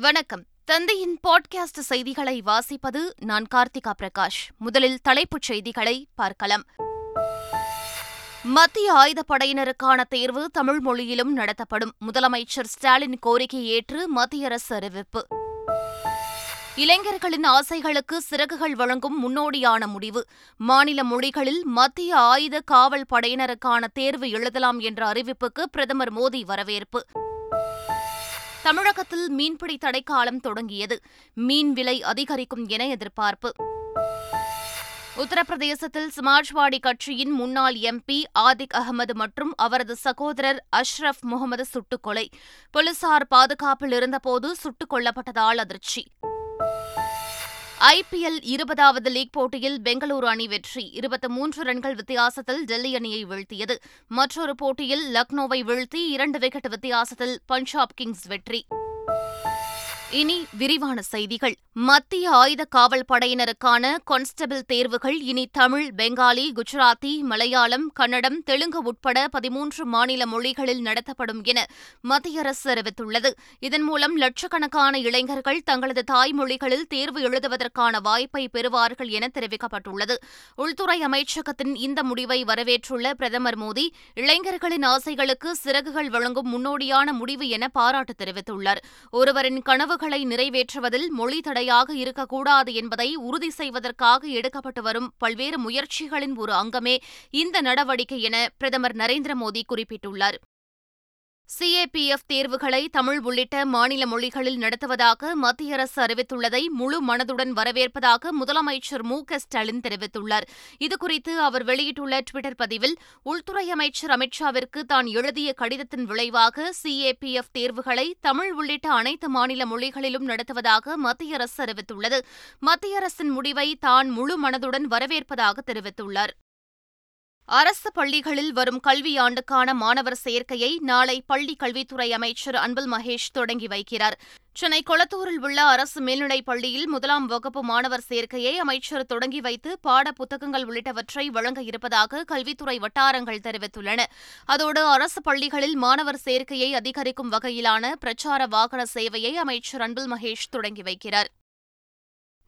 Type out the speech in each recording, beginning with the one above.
வணக்கம். தந்தையின் பாட்காஸ்ட் செய்திகளை வாசிப்பது நான் கார்த்திகா பிரகாஷ். முதலில் தலைப்புச் செய்திகளை பார்க்கலாம். மத்திய ஆயுதப்படையினருக்கான தேர்வு தமிழ் மொழியிலும் நடத்தப்படும். முதலமைச்சர் ஸ்டாலின் கோரிக்கை ஏற்று மத்திய அரசு அறிவிப்பு. இளைஞர்களின் ஆசைகளுக்கு சிறகுகள் வழங்கும் முன்னோடியான முடிவு. மாநில மொழிகளில் மத்திய ஆயுத காவல் படையினருக்கான தேர்வு எழுதலாம் என்ற அறிவிப்புக்கு பிரதமர் மோடி வரவேற்பு. தமிழகத்தில் மீன்பிடி தடைக்காலம் தொடங்கியது. மீன் விலை அதிகரிக்கும் என எதிர்பார்ப்பு. உத்தரப்பிரதேசத்தில் சமாஜ்வாடி கட்சியின் முன்னாள் எம்பி ஆதிக் அகமது மற்றும் அவரது சகோதரர் அஷ்ரப் முகமது சுட்டுக்கொலை போலீசார் பாதுகாப்பில் இருந்தபோது சுட்டுக் கொல்லப்பட்டதால் அதிர்ச்சி. ஐபிஎல் இருபதாவது லீக் போட்டியில் பெங்களூரு அணி வெற்றி. இருபத்தி மூன்று ரன்கள் வித்தியாசத்தில் டெல்லி அணியை வீழ்த்தியது. மற்றொரு போட்டியில் லக்னோவை வீழ்த்தி இரண்டு விக்கெட் வித்தியாசத்தில் பஞ்சாப் கிங்ஸ் வெற்றி. இனி விரிவான செய்திகள். மத்திய ஆயுத காவல் படையினருக்கான கான்ஸ்டபிள் தேர்வுகள் இனி தமிழ் பெங்காலி குஜராத்தி மலையாளம் கன்னடம் தெலுங்கு உட்பட பதிமூன்று மாநில மொழிகளில் நடத்தப்படும் என மத்திய அரசு அறிவித்துள்ளது. இதன் மூலம் லட்சக்கணக்கான இளைஞர்கள் தங்களது தாய்மொழிகளில் தேர்வு எழுதுவதற்கான வாய்ப்பை பெறுவார்கள் என தெரிவிக்கப்பட்டுள்ளது. உள்துறை அமைச்சகத்தின் இந்த முடிவை வரவேற்றுள்ள பிரதமர் மோடி இளைஞர்களின் ஆசைகளுக்கு சிறகுகள் வழங்கும் முன்னோடியான முடிவு என பாராட்டு தெரிவித்துள்ளார். ஒருவரின் கனவுகள் நிறைவேற்றுவதில் மொழி தடையாக இருக்கக்கூடாது என்பதை உறுதி செய்வதற்காக எடுக்கப்பட்டு வரும் பல்வேறு முயற்சிகளின் ஒரு அங்கமே இந்த நடவடிக்கை என பிரதமர் நரேந்திர மோடி குறிப்பிட்டுள்ளார். சிஏபிஎஃப் தேர்வுகளை தமிழ் உள்ளிட்ட மாநில மொழிகளில் நடத்துவதாக மத்திய அரசு அறிவித்துள்ளதை முழு மனதுடன் வரவேற்பதாக முதலமைச்சர் மு க ஸ்டாலின் தெரிவித்துள்ளார். இதுகுறித்து அவர் வெளியிட்டுள்ள டுவிட்டர் பதிவில் உள்துறை அமைச்சர் அமித்ஷாவிற்கு தான் எழுதிய கடிதத்தின் விளைவாக சிஏபிஎஃப் தேர்வுகளை தமிழ் உள்ளிட்ட அனைத்து மாநில மொழிகளிலும் நடத்துவதாக மத்திய அரசு அறிவித்துள்ளது. மத்திய அரசின் முடிவை தான் முழு மனதுடன் வரவேற்பதாக தெரிவித்துள்ளார். அரசு பள்ளிகளில் வரும் கல்வியாண்டுக்கான மாணவர் சேர்க்கையை நாளை பள்ளிக் கல்வித்துறை அமைச்சர் அன்பில் மகேஷ் தொடங்கி வைக்கிறார். சென்னை கொளத்தூரில் உள்ள அரசு மேல்நிலைப் பள்ளியில் முதலாம் வகுப்பு மாணவர் சேர்க்கையை அமைச்சர் தொடங்கி வைத்து பாட புத்தகங்கள் உள்ளிட்டவற்றை வழங்க இருப்பதாக கல்வித்துறை வட்டாரங்கள் தெரிவித்துள்ளன. அதோடு அரசு பள்ளிகளில் மாணவர் சேர்க்கையை அதிகரிக்கும் வகையிலான பிரச்சார வாகன சேவையை அமைச்சர் அன்பில் மகேஷ் தொடங்கி வைக்கிறார்.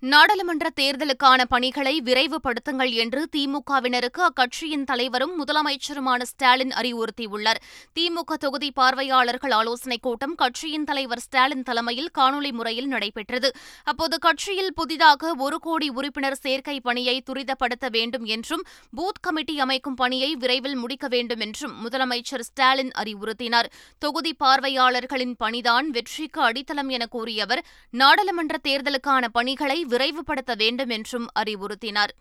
நாடாளுமன்ற தேர்தலுக்கான பணிகளை விரைவுபடுத்துங்கள் என்று திமுகவினருக்கு அக்கட்சியின் தலைவரும் முதலமைச்சருமான ஸ்டாலின் அறிவுறுத்தியுள்ளார். திமுக தொகுதி பார்வையாளர்கள் ஆலோசனைக் கூட்டம் கட்சியின் தலைவர் ஸ்டாலின் தலைமையில் காணொலி முறையில் நடைபெற்றது. அப்போது கட்சியில் புதிதாக ஒரு கோடி உறுப்பினர் சேர்க்கை பணியை துரிதப்படுத்த வேண்டும் என்றும் பூத் கமிட்டி அமைக்கும் பணியை விரைவில் முடிக்க வேண்டும் என்றும் முதலமைச்சர் ஸ்டாலின் அறிவுறுத்தினார். தொகுதி பார்வையாளர்களின் பணிதான் வெற்றிக்கு அடித்தளம் என கூறிய அவர் நாடாளுமன்ற தேர்தலுக்கான பணிகளை விரைவுபடுத்த வேண்டும் என்றும் அறிவுறுத்தினார்.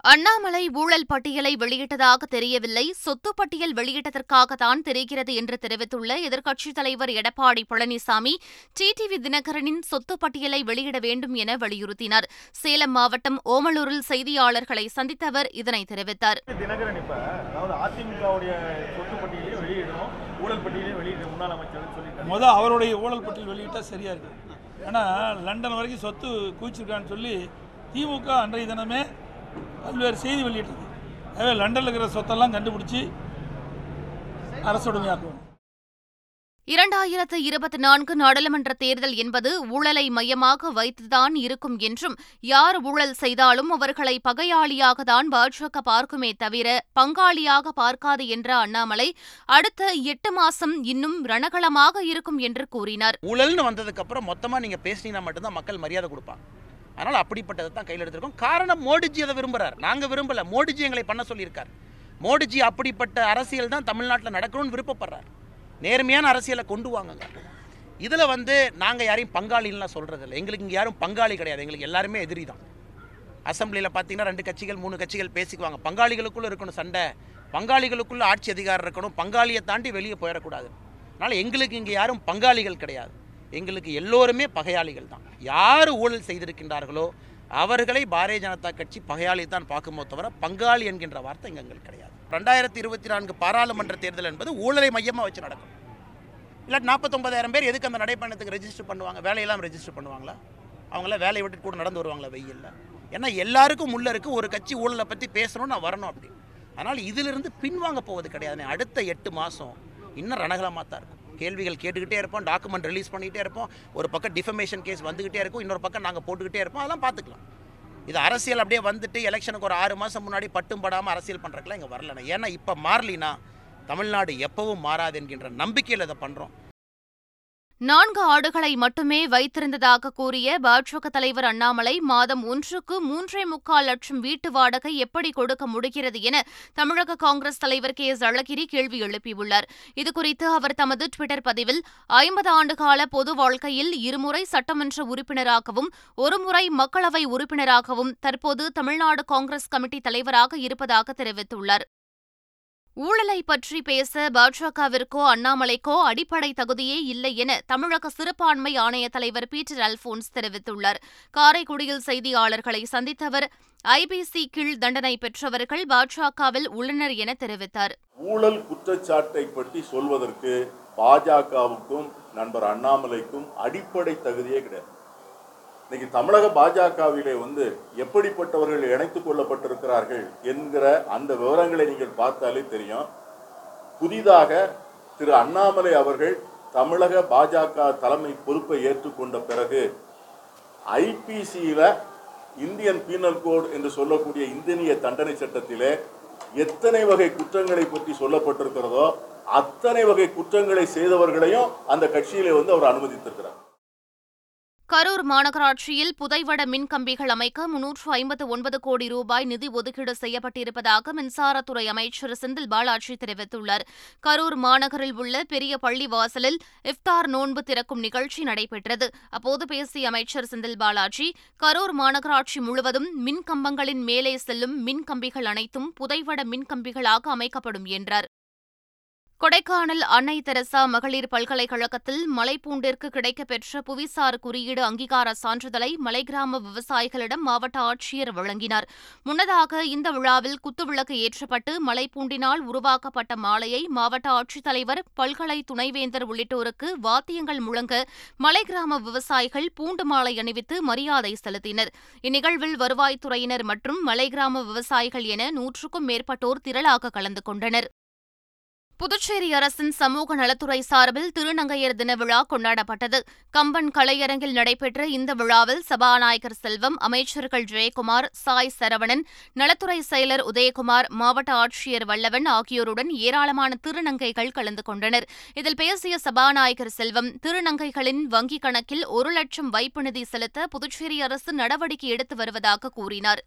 அண்ணாமலை ஊழல் பட்டியலை வெளியிட்டதாக தெரியவில்லை. சொத்து பட்டியல் வெளியிட்டதற்காகத்தான் தெரிகிறது என்று தெரிவித்துள்ள எதிர்க்கட்சித் தலைவர் எடப்பாடி பழனிசாமி டிடிவி தினகரனின் சொத்து பட்டியலை வெளியிட வேண்டும் என வலியுறுத்தினார். சேலம் மாவட்டம் ஓமலூரில் செய்தியாளர்களை சந்தித்த அவர் இதனை தெரிவித்தார். அவருடைய ஊழல் பட்டியல் வெளியிட்டா சரியா இருக்கு ஏன்னா லண்டன் வரைக்கும் சொத்து குவிச்சிருக்கான்னு சொல்லி திமுக அன்றைய தினமே பல்வேறு செய்தி வெளியிட்டது. எனவே லண்டனில் இருக்கிற சொத்தெல்லாம் கண்டுபிடிச்சி அரசுடைமையாக்குவோம் இரண்டாயிரத்து இருபத்தி நான்கு நாடாளுமன்ற தேர்தல் என்பது ஊழலை மையமாக வைத்துதான் இருக்கும் என்றும் யார் ஊழல் செய்தாலும் அவர்களை பகையாளியாகத்தான் பாஜக பார்க்குமே தவிர பங்காளியாக பார்க்காது என்ற அண்ணாமலை அடுத்த எட்டு மாசம் இன்னும் ரணகளமாக இருக்கும் என்று கூறினார். ஊழல்னு வந்ததுக்கு அப்புறம் மொத்தமாக நீங்கள் பேசினீங்கன்னா மட்டும்தான் மக்கள் மரியாதை கொடுப்பாங்க. அதனால் அப்படிப்பட்டதை தான் கையில் எடுத்திருக்கோம். காரணம் மோடிஜி அதை விரும்புகிறார் நாங்கள் விரும்பலை. மோடிஜி எங்களை பண்ண சொல்லியிருக்கார். மோடிஜி அப்படிப்பட்ட அரசியல் தான் தமிழ்நாட்டில் நடக்கணும்னு விருப்பப்படுறார். நேர்மையான அரசியலை கொண்டு வாங்குங்க. இதில் வந்து நாங்கள் யாரையும் பங்காளின்லாம் சொல்கிறது இல்லை எங்களுக்கு இங்கே யாரும் பங்காளி கிடையாது. எங்களுக்கு எல்லாருமே எதிரி தான். அசம்பிளியில் பார்த்தீங்கன்னா ரெண்டு கட்சிகள் மூணு கட்சிகள் பேசிக்குவாங்க. பங்காளிகளுக்குள்ளே இருக்கணும் சண்டை. பங்காளிகளுக்குள்ளே ஆட்சி அதிகாரம் இருக்கணும். பங்காளியை தாண்டி வெளியே போயிடக்கூடாது. அதனால் எங்களுக்கு இங்கே யாரும் பங்காளிகள் கிடையாது. எங்களுக்கு எல்லோருமே பகையாளிகள் தான். யார் ஊழல் செய்திருக்கின்றார்களோ அவர்களை பாரதிய ஜனதா கட்சி பகையாளி தான் பார்க்குமோ தவிர பங்காளி என்கின்ற வார்த்தை இங்கே எங்களுக்கு கிடையாது. ரெண்டாயிரத்தி இருபத்தி நான்கு பாராளுமன்ற தேர்தல் என்பது ஊழலை மையமாக வச்சு நடக்கும். இல்லாட்டி நாற்பத்தொம்பதாயிரம் பேர் எதுக்கு அந்த நடைப்பயணத்துக்கு ரெஜிஸ்டர் பண்ணுவாங்க? வேலையெல்லாம் ரெஜிஸ்டர் பண்ணுவாங்களா? அவங்களாம் வேலையை விட்டு கூட நடந்து வருவாங்களா வெயிலில்? ஏன்னா எல்லாருக்கும் உள்ள இருக்குது ஒரு கட்சி ஊழலை பற்றி பேசணும் நான் வரணும் அப்படி. அதனால் இதிலிருந்து பின்வாங்க போவது கிடையாது. அடுத்த எட்டு மாதம் இன்னும் ரணகலமாக தான் இருக்கும் கேள்விகள் கேட்டுக்கிட்டே இருப்போம் டாக்குமெண்ட் ரிலீஸ் பண்ணிக்கிட்டே இருப்போம். ஒரு பக்கம் டிஃபமேஷன் கேஸ் வந்துக்கிட்டே இருக்கும் இன்னொரு பக்கம் நாங்கள் போட்டுக்கிட்டே இருப்போம். அதெல்லாம் பார்த்துக்கலாம். இது அரசியல் அப்படியே வந்துட்டு எலெக்ஷனுக்கு ஒரு ஆறு மாதம் முன்னாடி பட்டும் படாமல் அரசியல் பண்ணுறதுக்குலாம் இங்கே வரலண்ணா. ஏன்னா இப்போ மாறலினா தமிழ்நாடு எப்பவும் மாறாது என்கின்ற நம்பிக்கையில் இதை பண்ணுறோம் நான்கு ஆடுகளை மட்டுமே வைத்திருந்ததாக கூறிய பாஜக தலைவர் அண்ணாமலை மாதம் ஒன்றுக்கு மூன்றே முக்கால் லட்சம் வீட்டு வாடகை எப்படி கொடுக்க முடிகிறது என தமிழக காங்கிரஸ் தலைவர் கே. எஸ். அழகிரி கேள்வி எழுப்பியுள்ளார். இதுகுறித்து அவர் தமது டுவிட்டர் பதிவில் ஐம்பது ஆண்டுகால பொது வாழ்க்கையில் இருமுறை சட்டமன்ற உறுப்பினராகவும் ஒருமுறை மக்களவை உறுப்பினராகவும் தற்போது தமிழ்நாடு காங்கிரஸ் கமிட்டி தலைவராக இருப்பதாக தெரிவித்துள்ளார். ஊழலை பற்றி பேச பாஜகவிற்கோ அண்ணாமலைக்கோ அடிப்படை தகுதியே இல்லை என தமிழக சிறுபான்மை ஆணைய தலைவர் பீட்டர் அல்போன்ஸ் தெரிவித்துள்ளார். காரைக்குடியில் செய்தியாளர்களை சந்தித்தவர் ஐபிசி கீழ் தண்டனை பெற்றவர்கள் பாஜகவில் உள்ளனர் என தெரிவித்தார். ஊழல் குற்றச்சாட்டை பற்றி சொல்வதற்கு பாஜகவுக்கும் நண்பர் அண்ணாமலைக்கும் அடிப்படை தகுதியே கிடையாது. இன்னைக்கு தமிழக பாஜகவிலே வந்து எப்படிப்பட்டவர்கள் இணைத்துக் கொள்ளப்பட்டிருக்கிறார்கள் என்கிற அந்த விவரங்களை நீங்கள் பார்த்தாலே தெரியும். புதிதாக திரு அண்ணாமலை அவர்கள் தமிழக பாஜக தலைமை பொறுப்பை ஏற்றுக்கொண்ட பிறகு ஐபிசியில் இந்தியன் பீனல் கோட் என்று சொல்லக்கூடிய இந்திய தண்டனை சட்டத்திலே எத்தனை வகை குற்றங்களை பற்றி சொல்லப்பட்டிருக்கிறதோ அத்தனை வகை குற்றங்களை செய்தவர்களையும் அந்த கட்சியிலே வந்து அவர் அனுமதித்திருக்கிறார். கரூர் மாநகராட்சியில் புதைவட மின்கம்பிகள் அமைக்க முன்னூற்று ஐம்பத்து ஒன்பது கோடி ரூபாய் நிதி ஒதுக்கீடு செய்யப்பட்டிருப்பதாக மின்சாரத்துறை அமைச்சர் செந்தில் பாலாஜி தெரிவித்துள்ளார். கரூர் மாநகரில் உள்ள பெரிய பள்ளி வாசலில் இஃப்தார் நோன்பு திறக்கும் நிகழ்ச்சி நடைபெற்றது. அப்போது பேசிய அமைச்சர் செந்தில் பாலாஜி கரூர் மாநகராட்சி முழுவதும் மின்கம்பங்களின் மேலே செல்லும் மின்கம்பிகள் அனைத்தும் புதைவட மின்கம்பிகளாக அமைக்கப்படும் என்றார். கொடைக்கானல் அன்னை தெரசா மகளிர் பல்கலைக்கழகத்தில் மலைப்பூண்டிற்கு கிடைக்கப்பெற்ற புவிசார் குறியீடு அங்கீகார சான்றிதழை மலைக்கிராம விவசாயிகளிடம் மாவட்ட ஆட்சியர் வழங்கினார். முன்னதாக இந்த விழாவில் குத்துவிளக்கு ஏற்றப்பட்டு மலைப்பூண்டினால் உருவாக்கப்பட்ட மாலையை மாவட்ட ஆட்சித்தலைவர் பல்கலை துணைவேந்தர் உள்ளிட்டோருக்கு வாத்தியங்கள் முழங்க மலைக்கிராம விவசாயிகள் பூண்டு மாலை அணிவித்து மரியாதை செலுத்தினர். இந்நிகழ்வில் வருவாய்த்துறையினர் மற்றும் மலைக்கிராம விவசாயிகள் என நூற்றுக்கும் மேற்பட்டோர் திரளாக கலந்து கொண்டனர். புதுச்சேரி அரசின் சமூக நலத்துறை சார்பில் திருநங்கையர் தின விழா கொண்டாடப்பட்டது. கம்பன் கலையரங்கில் நடைபெற்ற இந்த விழாவில் சபாநாயகர் செல்வம் அமைச்சர்கள் ஜெயக்குமார் சாய் சரவணன் நலத்துறை செயலர் உதயகுமார் மாவட்ட ஆட்சியர் வல்லவன் ஆகியோருடன் ஏராளமான திருநங்கைகள் கலந்து கொண்டனர். இதில் பேசிய சபாநாயகர் செல்வம் திருநங்கைகளின் வங்கிக் கணக்கில் ஒரு லட்சம் வைப்பு நிதி செலுத்த புதுச்சேரி அரசு நடவடிக்கை எடுத்து வருவதாக கூறினார்.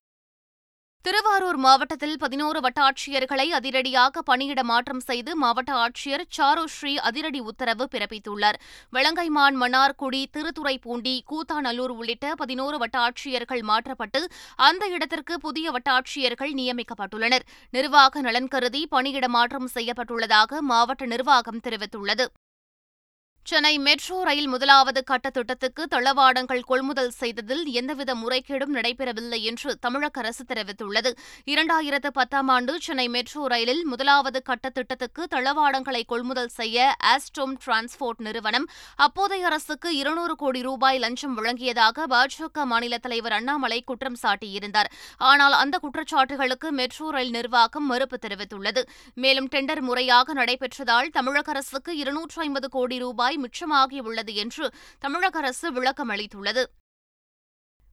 திருவாரூர் மாவட்டத்தில் பதினோரு வட்டாட்சியர்களை அதிரடியாக பணியிட மாற்றம் செய்து மாவட்ட ஆட்சியர் சாருஸ்ரீ அதிரடி உத்தரவு பிறப்பித்துள்ளார். வெளங்கைமான் மன்னார்குடி திருத்துறைப்பூண்டி கூத்தாநல்லூர் உள்ளிட்ட பதினோரு வட்டாட்சியர்கள் மாற்றப்பட்டு அந்த இடத்திற்கு புதிய வட்டாட்சியர்கள் நியமிக்கப்பட்டுள்ளனர். நிர்வாக நலன் கருதி பணியிட மாற்றம் செய்யப்பட்டுள்ளதாக மாவட்ட நிர்வாகம் தெரிவித்துள்ளது. சென்னை மெட்ரோ ரயில் முதலாவது கட்ட திட்டத்துக்கு தளவாடங்கள் கொள்முதல் செய்ததில் எந்தவித முறைகேடும் நடைபெறவில்லை என்று தமிழக அரசு தெரிவித்துள்ளது. இரண்டாயிரத்து பத்தாம் ஆண்டு சென்னை மெட்ரோ ரயிலில் முதலாவது கட்ட திட்டத்துக்கு தளவாடங்களை கொள்முதல் செய்ய ஆஸ்டோம் டிரான்ஸ்போர்ட் நிறுவனம் அப்போதைய அரசுக்கு இருநூறு கோடி ரூபாய் லஞ்சம் வழங்கியதாக பாஜக மாநில தலைவர் அண்ணாமலை குற்றம் சாட்டியிருந்தார். ஆனால் அந்த குற்றச்சாட்டுகளுக்கு மெட்ரோ ரயில் நிர்வாகம் மறுப்பு தெரிவித்துள்ளது. மேலும் டெண்டர் முறையாக நடைபெற்றதால் தமிழக அரசுக்கு இருநூற்று ஐம்பது கோடி ரூபாய் ரூபாய் மிச்சமாகியுள்ளது என்று தமிழக அரசு விளக்கம் அளித்துள்ளது.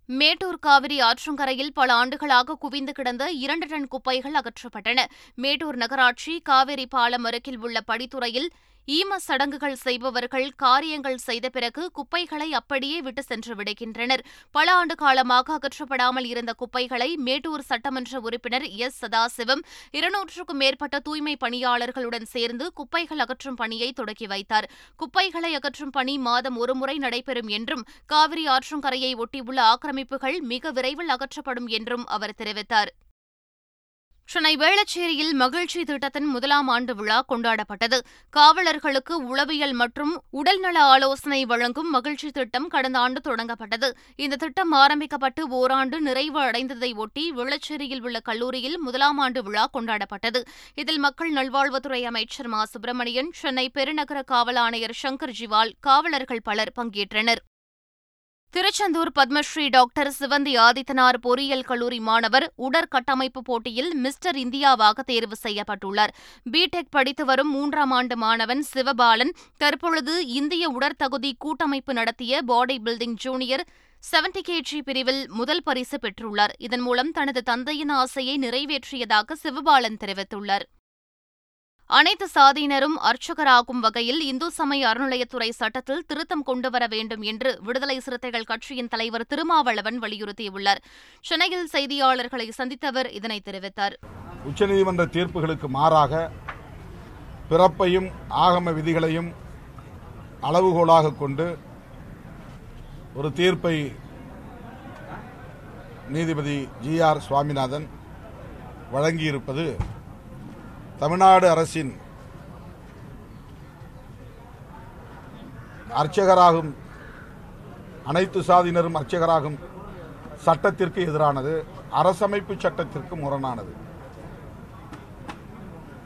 மேட்டூர் காவிரி ஆற்றங்கரையில் பல ஆண்டுகளாக குவிந்து கிடந்த இரண்டு டன் குப்பைகள் அகற்றப்பட்டன. மேட்டூர் நகராட்சி காவிரி பாலம் அருகில் உள்ள படித்துறையில் ஈம சடங்குகள் செய்பவர்கள் காரியங்கள் செய்த பிறகு குப்பைகளை அப்படியே விட்டு சென்று விடுகின்றனர். பல ஆண்டு காலமாக அகற்றப்படாமல் இருந்த குப்பைகளை மேட்டூர் சட்டமன்ற உறுப்பினர் எஸ். சதாசிவம் இருநூற்றுக்கும் மேற்பட்ட தூய்மை பணியாளர்களுடன் சேர்ந்து குப்பைகள் அகற்றும் பணியை தொடக்கி வைத்தார். குப்பைகளை அகற்றும் பணி மாதம் ஒருமுறை நடைபெறும் என்றும் காவிரி ஆற்றங்கரையை ஒட்டியுள்ள ஆக்கிரமிப்புகள் மிக விரைவில் அகற்றப்படும் என்றும் அவர் தெரிவித்தார். சென்னை வேளச்சேரியில் மகிழ்ச்சி திட்டத்தின் முதலாம் ஆண்டு விழா கொண்டாடப்பட்டது. காவலர்களுக்கு உளவியல் மற்றும் உடல்நல ஆலோசனை வழங்கும் மகிழ்ச்சி திட்டம் கடந்த ஆண்டு தொடங்கப்பட்டது. இந்த திட்டம் ஆரம்பிக்கப்பட்டு ஓராண்டு நிறைவு அடைந்ததை ஒட்டி வேளச்சேரியில் உள்ள கல்லூரியில் முதலாம் ஆண்டு விழா கொண்டாடப்பட்டது. இதில் மக்கள் நல்வாழ்வுத்துறை அமைச்சர் மா. சுப்பிரமணியன் சென்னை பெருநகர காவல் ஆணையர் சங்கர் ஜிவால் காவலர்கள் பலர் பங்கேற்றனர். திருச்செந்தூர் பத்மஸ்ரீ டாக்டர் சிவந்தி ஆதித்தனார் பொறியியல் கல்லூரி மாணவர் உடற்கட்டமைப்பு போட்டியில் மிஸ்டர் இந்தியாவாக தேர்வு செய்யப்பட்டுள்ளார். பிடெக் படித்து வரும் மூன்றாம் ஆண்டு மாணவன் சிவபாலன் தற்பொழுது இந்திய உடற்தகுதி கூட்டமைப்பு நடத்திய body building junior seventy KG பிரிவில் முதல் பரிசு பெற்றுள்ளார். இதன் மூலம் தனது தந்தையின் ஆசையை நிறைவேற்றியதாக சிவபாலன் தெரிவித்துள்ளார். அனைத்து சாதியினரும் அர்ச்சகராகும் வகையில் இந்து சமய அறநிலையத்துறை சட்டத்தில் திருத்தம் கொண்டுவர வேண்டும் என்று விடுதலை சிறுத்தைகள் கட்சியின் தலைவர் திருமாவளவன் வலியுறுத்தியுள்ளார். சென்னையில் செய்தியாளர்களை சந்தித்தவர் இதனை தெரிவித்தார். உச்சநீதிமன்ற தீர்ப்புகளுக்கு மாறாக பிறப்பையும் ஆகம விதிகளையும் அளவுகோலாக கொண்டு ஒரு தீர்ப்பை நீதிபதி ஜி ஆர் சுவாமிநாதன் வழங்கியிருப்பது தமிழ்நாடு அரசின் அர்ச்சகராகும் அனைத்து சாதியினரும் அர்ச்சகராகும் சட்டத்திற்கு எதிரானது அரசமைப்பு சட்டத்திற்கு முரணானது.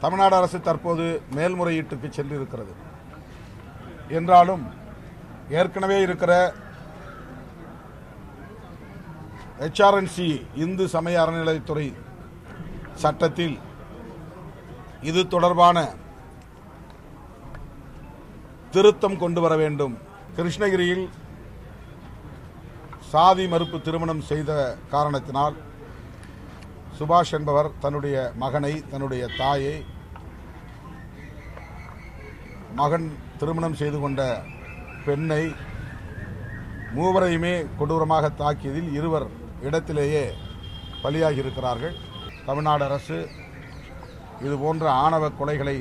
தமிழ்நாடு அரசு தற்போது மேல்முறையீட்டுக்கு சென்றிருக்கிறது. என்றாலும் ஏற்கனவே இருக்கிற ஹெச்ஆர்என்சி இந்து சமய அறநிலையத்துறை சட்டத்தில் இது தொடர்பான திருத்தம் கொண்டு வர வேண்டும். கிருஷ்ணகிரியில் சாதி மறுப்பு திருமணம் செய்த காரணத்தினால் சுபாஷ் என்பவர் தன்னுடைய மகனை தன்னுடைய தாயை மகன் திருமணம் செய்து கொண்ட பெண்ணை மூவரையுமே கொடூரமாக தாக்கியதில் இருவர் இடத்திலேயே பலியாகி இருக்கிறார்கள் தமிழ்நாடு அரசு இது போன்ற ஆணவ கொலைகளை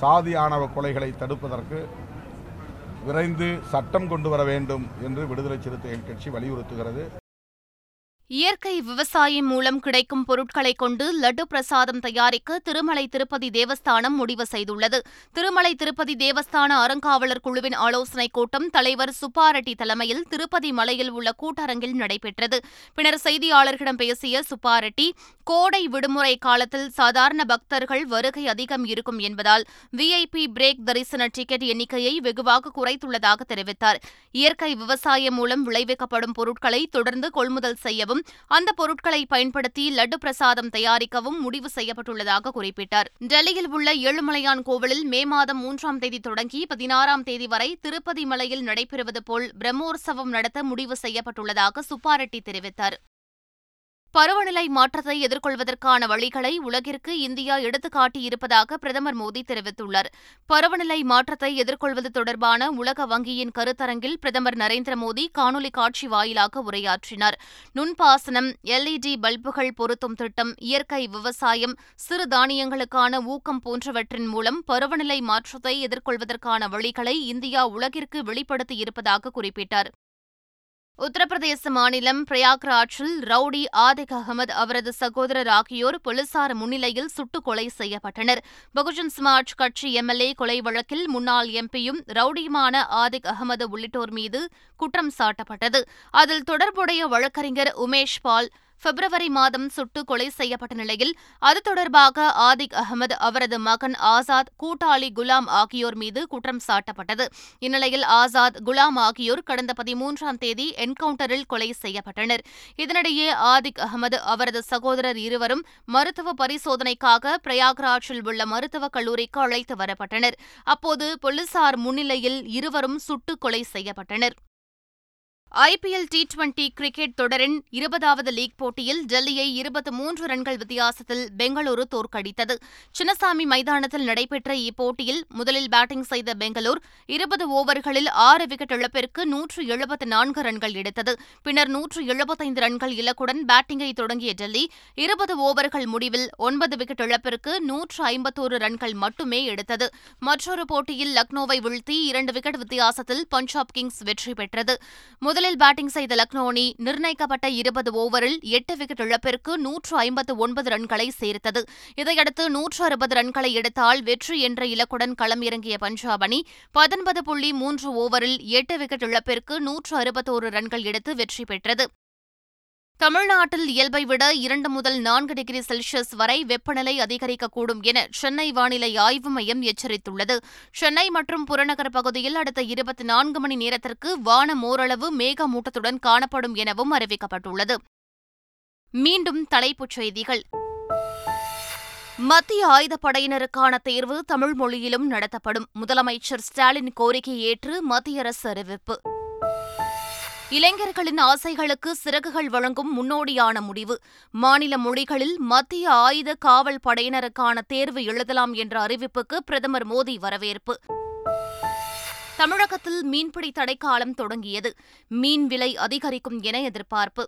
சாதி ஆணவ கொலைகளை தடுப்பதற்கு விரைந்து சட்டம் கொண்டு வர வேண்டும் என்று விடுதலை சிறுத்தைகள் கட்சி வலியுறுத்துகிறது. இயற்கை விவசாயம் மூலம் கிடைக்கும் பொருட்களை கொண்டு லட்டு பிரசாதம் தயாரிக்க திருமலை திருப்பதி தேவஸ்தானம் முடிவு செய்துள்ளது. திருமலை திருப்பதி தேவஸ்தான அறங்காவலர் குழுவின் ஆலோசனைக் கூட்டம் தலைவர் சுப்பாரெட்டி தலைமையில் திருப்பதி மலையில் உள்ள கூட்டரங்கில் நடைபெற்றது. பின்னர் செய்தியாளர்களிடம் பேசிய சுப்பாரெட்டி கோடை விடுமுறை காலத்தில் சாதாரண பக்தர்கள் வருகை அதிகம் இருக்கும் என்பதால் விஐபி பிரேக் தரிசன டிக்கெட் எண்ணிக்கையை வெகுவாக குறைத்துள்ளதாக தெரிவித்தார். இயற்கை விவசாயம் மூலம் விளைவிக்கப்படும் பொருட்களை தொடர்ந்து கொள்முதல் செய்யவும் அந்த பொருட்களை பயன்படுத்தி லட்டு பிரசாதம் தயாரிக்கவும் முடிவு செய்யப்பட்டுள்ளதாக குறிப்பிட்டார். டெல்லியில் உள்ள ஏழுமலையான் கோவிலில் மே மாதம் மூன்றாம் தேதி தொடங்கி பதினாறாம் தேதி வரை திருப்பதி மலையில் நடைபெறுவது போல் பிரம்மோற்சவம் நடத்த முடிவு செய்யப்பட்டுள்ளதாக சுப்பாரெட்டி தெரிவித்தார். பருவநிலை மாற்றத்தை எதிர்கொள்வதற்கான வழிகளை உலகிற்கு இந்தியா எடுத்துக்காட்டியிருப்பதாக பிரதமர் மோடி தெரிவித்துள்ளார். பருவநிலை மாற்றத்தை எதிர்கொள்வது தொடர்பான உலக வங்கியின் கருத்தரங்கில் பிரதமர் நரேந்திர மோடி காணொலி காட்சி வாயிலாக உரையாற்றினார். நுண்பாசனம் எல்இடி பல்புகள் பொருத்தும் திட்டம் இயற்கை விவசாயம் சிறு தானியங்களுக்கான ஊக்கம் போன்றவற்றின் மூலம் பருவநிலை மாற்றத்தை எதிர்கொள்வதற்கான வழிகளை இந்தியா உலகிற்கு வெளிப்படுத்தியிருப்பதாக குறிப்பிட்டார். உத்தரப்பிரதேச மாநிலம் பிரயாக்ராஜில் ரவுடி ஆதிக் அகமது அவரது சகோதரர் ஆகியோர் போலீசார் முன்னிலையில் சுட்டுக் கொலை செய்யப்பட்டனர். பகுஜன் சமாஜ் கட்சி எம்எல்ஏ கொலை வழக்கில் முன்னாள் எம்பியும் ரவுடியுமான ஆதிக் அகமது உள்ளிட்டோர் மீது குற்றம் சாட்டப்பட்டது. அதில் தொடர்புடைய வழக்கறிஞர் உமேஷ் பால் பிப்ரவரி மாதம் சுட்டு கொலை செய்யப்பட்ட நிலையில் அது தொடர்பாக ஆதிக் அகமது அவரது மகன் ஆசாத் கூட்டாளி குலாம் ஆகியோர் மீது குற்றம் சாட்டப்பட்டது. இந்நிலையில் ஆசாத் குலாம் ஆகியோர் கடந்த பதிமூன்றாம் தேதி என்கவுண்டரில் கொலை செய்யப்பட்டனர். இதனிடையே ஆதிக் அகமது அவரது சகோதரர் இருவரும் மருத்துவ பரிசோதனைக்காக பிரயாக்ராஜில் உள்ள மருத்துவக் கல்லூரிக்கு அழைத்து வரப்பட்டனர். அப்போது போலீசார் முன்னிலையில் இருவரும் சுட்டுக் கொலை செய்யப்பட்டனர். ஐபிஎல் டி டுவெண்டி கிரிக்கெட் தொடரின் இருபதாவது லீக் போட்டியில் டெல்லியை இருபத்தி மூன்று ரன்கள் வித்தியாசத்தில் பெங்களூரு தோற்கடித்தது. சின்னசாமி மைதானத்தில் நடைபெற்ற இப்போட்டியில் முதலில் பேட்டிங் செய்த பெங்களூர் இருபது ஓவர்களில் ஆறு விக்கெட் இழப்பிற்கு நூற்று எழுபத்து நான்கு ரன்கள் எடுத்தது. பின்னர் நூற்று எழுபத்தைந்து ரன்கள் இலக்குடன் பேட்டிங்கை தொடங்கிய டெல்லி இருபது ஓவர்கள் முடிவில் ஒன்பது விக்கெட் இழப்பிற்கு நூற்று ஐம்பத்தோரு ரன்கள் மட்டுமே எடுத்தது. மற்றொரு போட்டியில் லக்னோவை வீழ்த்தி இரண்டு விக்கெட் வித்தியாசத்தில் பஞ்சாப் கிங்ஸ் வெற்றி பெற்றது. முதலில் பேட்டிங் செய்த லக்னோ அணி நிர்ணயிக்கப்பட்ட இருபது ஓவரில் எட்டு விக்கெட் இழப்பிற்கு நூற்று ஐம்பத்து ஒன்பது ரன்களை சேர்த்தது. இதையடுத்து நூற்று அறுபது ரன்களை எடுத்தால் வெற்றி என்ற இலக்குடன் களம் இறங்கிய பஞ்சாப் அணி பத்தொன்பது புள்ளி மூன்று ஓவரில் எட்டு விக்கெட் இழப்பிற்கு நூற்று அறுபத்தோரு ரன்கள் எடுத்து வெற்றி பெற்றது. தமிழ்நாட்டில் இயல்பை விட இரண்டு முதல் நான்கு டிகிரி செல்சியஸ் வரை வெப்பநிலை அதிகரிக்கக்கூடும் என சென்னை வானிலை ஆய்வு மையம் எச்சரித்துள்ளது. சென்னை மற்றும் புறநகர் பகுதியில் அடுத்த இருபத்தி நான்கு மணி நேரத்திற்கு வானம் ஓரளவு மேகமூட்டத்துடன் காணப்படும் எனவும் அறிவிக்கப்பட்டுள்ளது. மீண்டும் தலைப்புச் செய்திகள். மத்திய ஆயுதப்படையினருக்கான தேர்வு தமிழ் மொழியிலும் நடத்தப்படும். முதலமைச்சர் ஸ்டாலின் கோரிக்கை ஏற்று மத்திய அரசு அறிவிப்பு. இளைஞர்களின் ஆசைகளுக்கு சிறகுகள் வழங்கும் முன்னோடியான முடிவு. மாநில மொழிகளில் மத்திய ஆயுத காவல் படையினருக்கான தேர்வு எழுதலாம் என்ற அறிவிப்புக்கு பிரதமர் மோடி வரவேற்பு. தமிழகத்தில் மீன்பிடி தடைக்காலம் தொடங்கியது. மீன் விலை அதிகரிக்கும் என எதிர்பார்ப்பு.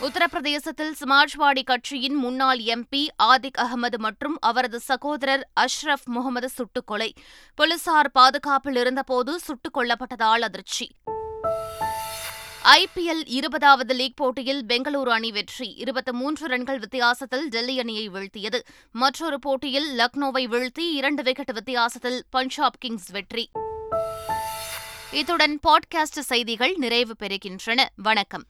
உத்தரப்பிரதேசத்தில் சமாஜ்வாடி கட்சியின் முன்னாள் எம்பி ஆதிக் அகமது மற்றும் அவரது சகோதரர் அஷ்ரப் முகமது சுட்டுக்கொலை போலீசார் பாதுகாப்பில் இருந்தபோது சுட்டுக் கொல்லப்பட்டதால் அதிர்ச்சி. ஐபிஎல் இருபதாவது லீக் போட்டியில் பெங்களூரு அணி வெற்றி. இருபத்தி மூன்று ரன்கள் வித்தியாசத்தில் டெல்லி அணியை வீழ்த்தியது. மற்றொரு போட்டியில் லக்னோவை வீழ்த்தி இரண்டு விக்கெட் வித்தியாசத்தில் பஞ்சாப் கிங்ஸ் வெற்றி. இத்துடன் பாட்காஸ்ட் செய்திகள் நிறைவு பெறுகின்றன. வணக்கம்.